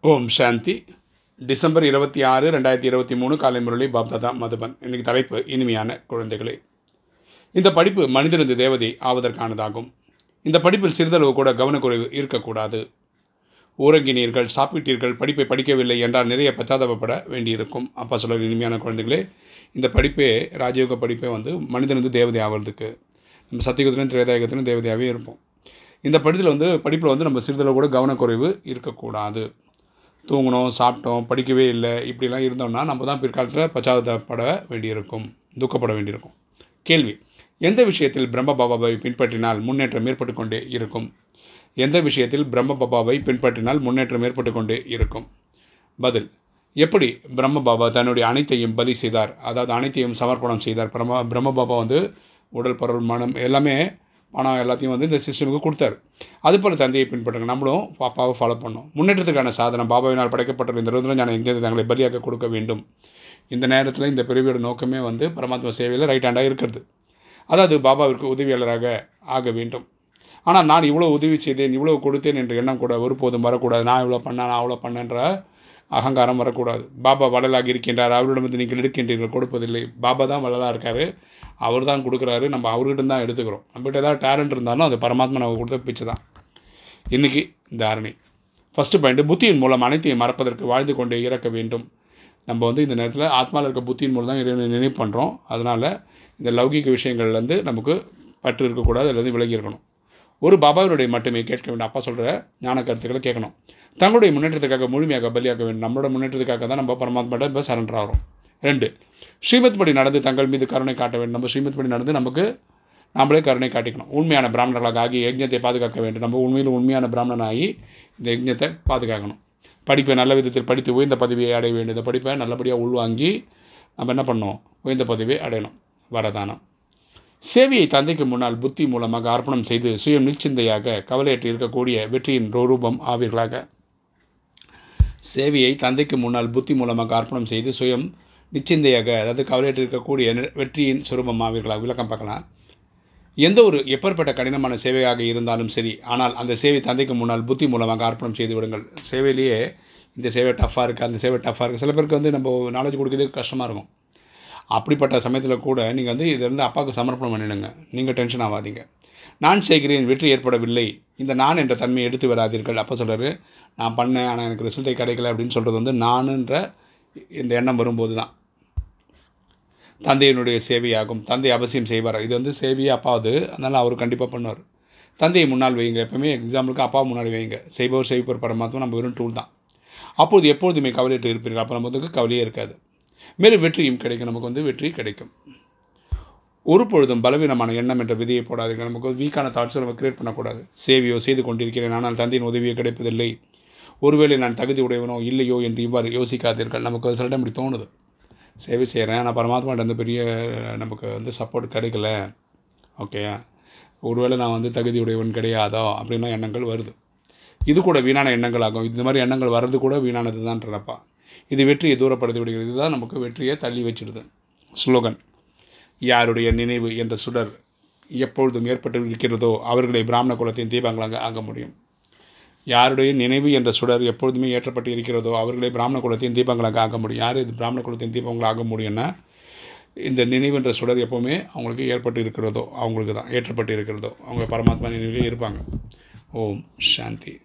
ஓம் சாந்தி. December இருபத்தி ஆறு ரெண்டாயிரத்தி இருபத்தி மூணு காலை முரளி பாப்தாதா மதுபன் இன்னைக்கு தலைப்பு இனிமையான குழந்தைகளே. இந்த படிப்பு மனிதனது தேவதை ஆவதற்கானதாகும். இந்த படிப்பில் சிறிதளவு கூட கவனக்குறைவு இருக்கக்கூடாது. ஊரங்கினீர்கள் சாப்பிட்டீர்கள் படிப்பை படிக்கவில்லை என்றால் நிறைய பச்சாதாபப்பட வேண்டியிருக்கும். அப்பா சொல்ல இனிமையான குழந்தைகளே இந்த படிப்பே ராஜயோக படிப்பே வந்து மனிதனது தேவதை ஆவறதுக்கு. நம்ம சத்தியுகத்திலும் திரேதாயகத்திலும் தேவதையாகவே இருப்போம். இந்த படிப்பில் வந்து படிப்பில் வந்து நம்ம சிறிதளவு கூட கவனக்குறைவு இருக்கக்கூடாது. தூங்கினோம் சாப்பிட்டோம் படிக்கவே இல்லை இப்படிலாம் இருந்தோம்னா நம்ம தான் பிற்காலத்தில் பச்சாதாபப்பட வேண்டியிருக்கும் துக்கப்பட வேண்டியிருக்கும். கேள்வி எந்த விஷயத்தில் பிரம்ம பாபாவை பின்பற்றினால் முன்னேற்றம் ஏற்பட்டு கொண்டே இருக்கும்? எந்த விஷயத்தில் பிரம்ம பாபாவை பின்பற்றினால் முன்னேற்றம் ஏற்பட்டு கொண்டே இருக்கும்? பதில் எப்படி பிரம்ம பாபா தன்னுடைய அனைத்தையும் பலி செய்தார்? அதாவது அனைத்தையும் சமர்ப்பணம் செய்தார். பிரம்ம பிரம்ம பாபா வந்து உடல் பொருள் மனம் எல்லாமே பணம் எல்லாத்தையும் வந்து இந்த சிஸ்டமுக்கு கொடுத்தாரு. அதுபோல் தந்தையை பின்பற்றுங்க. நம்மளும் பாப்பாவை ஃபாலோ பண்ணோம் முன்னேற்றத்துக்கான சாதனம். பாபாவினால் படைக்கப்பட்ட இந்த ருத்ர ஞான எங்கே தங்களை பலியாக கொடுக்க வேண்டும். இந்த நேரத்தில் இந்த பிரிவியோட நோக்கமே வந்து பரமாத்மா சேவையில் ரைட் ஹேண்டாக இருக்கிறது. அதாவது பாபாவிற்கு உதவியாளராக ஆக வேண்டும். ஆனால் நான் இவ்வளோ உதவி செய்தேன் இவ்வளோ கொடுத்தேன் என்ற எண்ணம் கூட ஒருபோதும் வரக்கூடாது. நான் இவ்வளோ பண்ணேன் நான் அவ்வளோ பண்ணேன்ற அகங்காரம் வரக்கூடாது. பாபா வள்ளலாக இருக்கின்றார். அவரிடமிருந்து நீங்கள் எடுக்கின்றீர்கள் கொடுப்பதில்லை. பாபா தான் வள்ளலாக இருக்கார். அவர் தான் கொடுக்குறாரு நம்ம அவர்கிட்ட தான் எடுத்துக்கிறோம். நம்மகிட்ட ஏதாவது டேலண்ட் இருந்தாலும் அது பரமாத்மா நமக்கு கொடுத்த பிச்சை தான். இன்றைக்கி தாரணி ஃபஸ்ட்டு பாயிண்ட்டு புத்தியின் மூலம் அனைத்தையும் மறப்பதற்கு வாழ்ந்து கொண்டே இறக்க வேண்டும். நம்ம வந்து இந்த நேரத்தில் ஆத்மாவில் இருக்க புத்தியின் மூலம் தான் இறைவனை நினைவு பண்ணுறோம் அதனால் இந்த லௌகிக விஷயங்கள்லேருந்து நமக்கு பற்று இருக்கக்கூடாது அதுலேருந்து விலகி இருக்கணும். ஒரு பாபாவினுடைய மட்டுமே கேட்க வேண்டும். அப்பா சொல்கிற ஞான கருத்துக்களை கேட்கணும். தங்களுடைய முன்னேற்றத்துக்காக முழுமையாக பலியாக வேண்டும். நம்மளோட முன்னேற்றத்துக்காக தான் நம்ம பரமாத்மாட்ட இப்போ சரண்டர் ஆகிறோம். ரெண்டு ஸ்ரீமத் படி நடந்து தங்கள் மீது கருணை காட்ட வேண்டும். நம்ம ஸ்ரீமத் படி நடந்து நமக்கு நம்மளே கருணை காட்டிக்கணும். உண்மையான பிராமணர்களாக ஆகி யஜ்ஞத்தை பாதுகாக்க வேண்டும். நம்ம உண்மையில் உண்மையான பிராமணனாகி இந்த யஜ்ஞத்தை பாதுகாக்கணும். படிப்பை நல்ல விதத்தில் படித்து உயர்ந்த பதவியை அடைய வேண்டும். இந்த படிப்பை நல்லபடியாக உள்வாங்கி நம்ம என்ன பண்ணணும்? உயர்ந்த பதவியை அடையணும். வரதானம். சேவையை தந்தைக்கு முன்னால் புத்தி மூலமாக அர்ப்பணம் செய்து சுயம் நிச்சிந்தையாக கவலையற்று இருக்கக்கூடிய வெற்றியின் ரூபம் ஆவீர்களாக. சேவையை தந்தைக்கு முன்னால் புத்தி மூலமாக அர்ப்பணம் செய்து சுயம் நிச்சிந்தையாக அதாவது கவலையற்று இருக்கக்கூடிய வெற்றியின் சுரூபம் ஆவீர்களாக விளக்கம் பார்க்கலாம். எந்த ஒரு எப்பேற்பட்ட கடினமான சேவையாக இருந்தாலும் சரி ஆனால் அந்த சேவை தந்தைக்கு முன்னால் புத்தி மூலமாக அர்ப்பணம் செய்து விடுங்கள். சேவையிலேயே இந்த சேவை டஃப்பாக இருக்குது அந்த சேவை டஃப்பாக இருக்குது சில பேருக்கு வந்து நம்ம நாலேஜ் கொடுக்கறதுக்கு கஷ்டமாக இருக்கும். அப்படிப்பட்ட சமயத்தில் கூட நீங்கள் வந்து இதிலிருந்து அப்பாவுக்கு சமர்ப்பணம் பண்ணிடுங்க. நீங்கள் டென்ஷன் ஆகாதீங்க. நான் செய்கிறேன் வெற்றி ஏற்படவில்லை. இந்த நான் என்ற தன்மையை எடுத்து வராதீர்கள். அப்போ சொல்கிறாரு நான் பண்ணேன் ஆனால் எனக்கு ரிசல்ட்டே கிடைக்கல அப்படின்னு சொல்கிறது வந்து நானுன்ற இந்த எண்ணம் வரும்போது தான் தந்தையினுடைய சேவையாகும். தந்தை அவசியம் செய்வார். இது வந்து சேவையே அப்பாவது அதனால் அவர் கண்டிப்பாக பண்ணுவார். தந்தையை முன்னால் வைங்க எப்பவுமே எக்ஸாம்பிளுக்கு அப்பா முன்னாடி வைங்க செய்பவர் செய்பவர் பரமாத்மா நம்ம வெறும் டூல் தான். அப்போது எப்போதுமே கவலையிட்டு இருப்பீர்கள். அப்போ நமக்கு கவலையே இருக்காது. மேலும் வெற்றியும் கிடைக்கும். நமக்கு வந்து வெற்றி கிடைக்கும். ஒரு பொழுதும் பலவீனமான எண்ணம் என்ற விதியை போடாதீங்க நமக்கு வீக்கான தாட்ஸை நம்ம கிரியேட் பண்ணக்கூடாது. சேவையோ செய்து கொண்டிருக்கிறேன். ஆனால் தந்தையின் உதவியோ கிடைப்பதில்லை. ஒருவேளை நான் தகுதி உடையவனோ இல்லையோ என்று இவ்வாறு யோசிக்காதீர்கள். நமக்கு சில டைம் இப்படி தோணுது. சேவை செய்கிறேன் ஆனால் பரமாத்மாட்ட வந்து பெரிய நமக்கு வந்து சப்போர்ட் கிடைக்கல. ஓகே ஒருவேளை நான் வந்து தகுதி உடையவன் கிடையாதோ? அப்படின்லாம் எண்ணங்கள் வருது. இது கூட வீணான எண்ணங்கள் ஆகும் இந்த மாதிரி எண்ணங்கள் வர்றது கூட வீணானது தான்றப்பா இது வெற்றியை தூரப்படுத்தி விடுகிறது. இதுதான் நமக்கு வெற்றியை தள்ளி வச்சிடுது ஸ்லோகன் யாருடைய நினைவு என்ற சுடர் எப்பொழுதும் ஏற்பட்டு இருக்கிறதோ அவர்களை பிராமண குலத்தின் தீபங்களாக ஆக முடியும். யாருடைய நினைவு என்ற சுடர் எப்பொழுதுமே ஏற்றப்பட்டு இருக்கிறதோ அவர்களே பிராமண குலத்தையும் தீபங்களாக ஆக முடியும். யார் இது பிராமண குலத்தையும் தீபங்களாக ஆக முடியும்னா இந்த நினைவு என்ற சுடர் எப்போவுமே அவங்களுக்கு ஏற்பட்டு இருக்கிறதோ அவங்களுக்கு தான் ஏற்றப்பட்டு இருக்கிறதோ அவங்க பரமாத்மா நினைவிலே இருப்பாங்க. ஓம் சாந்தி.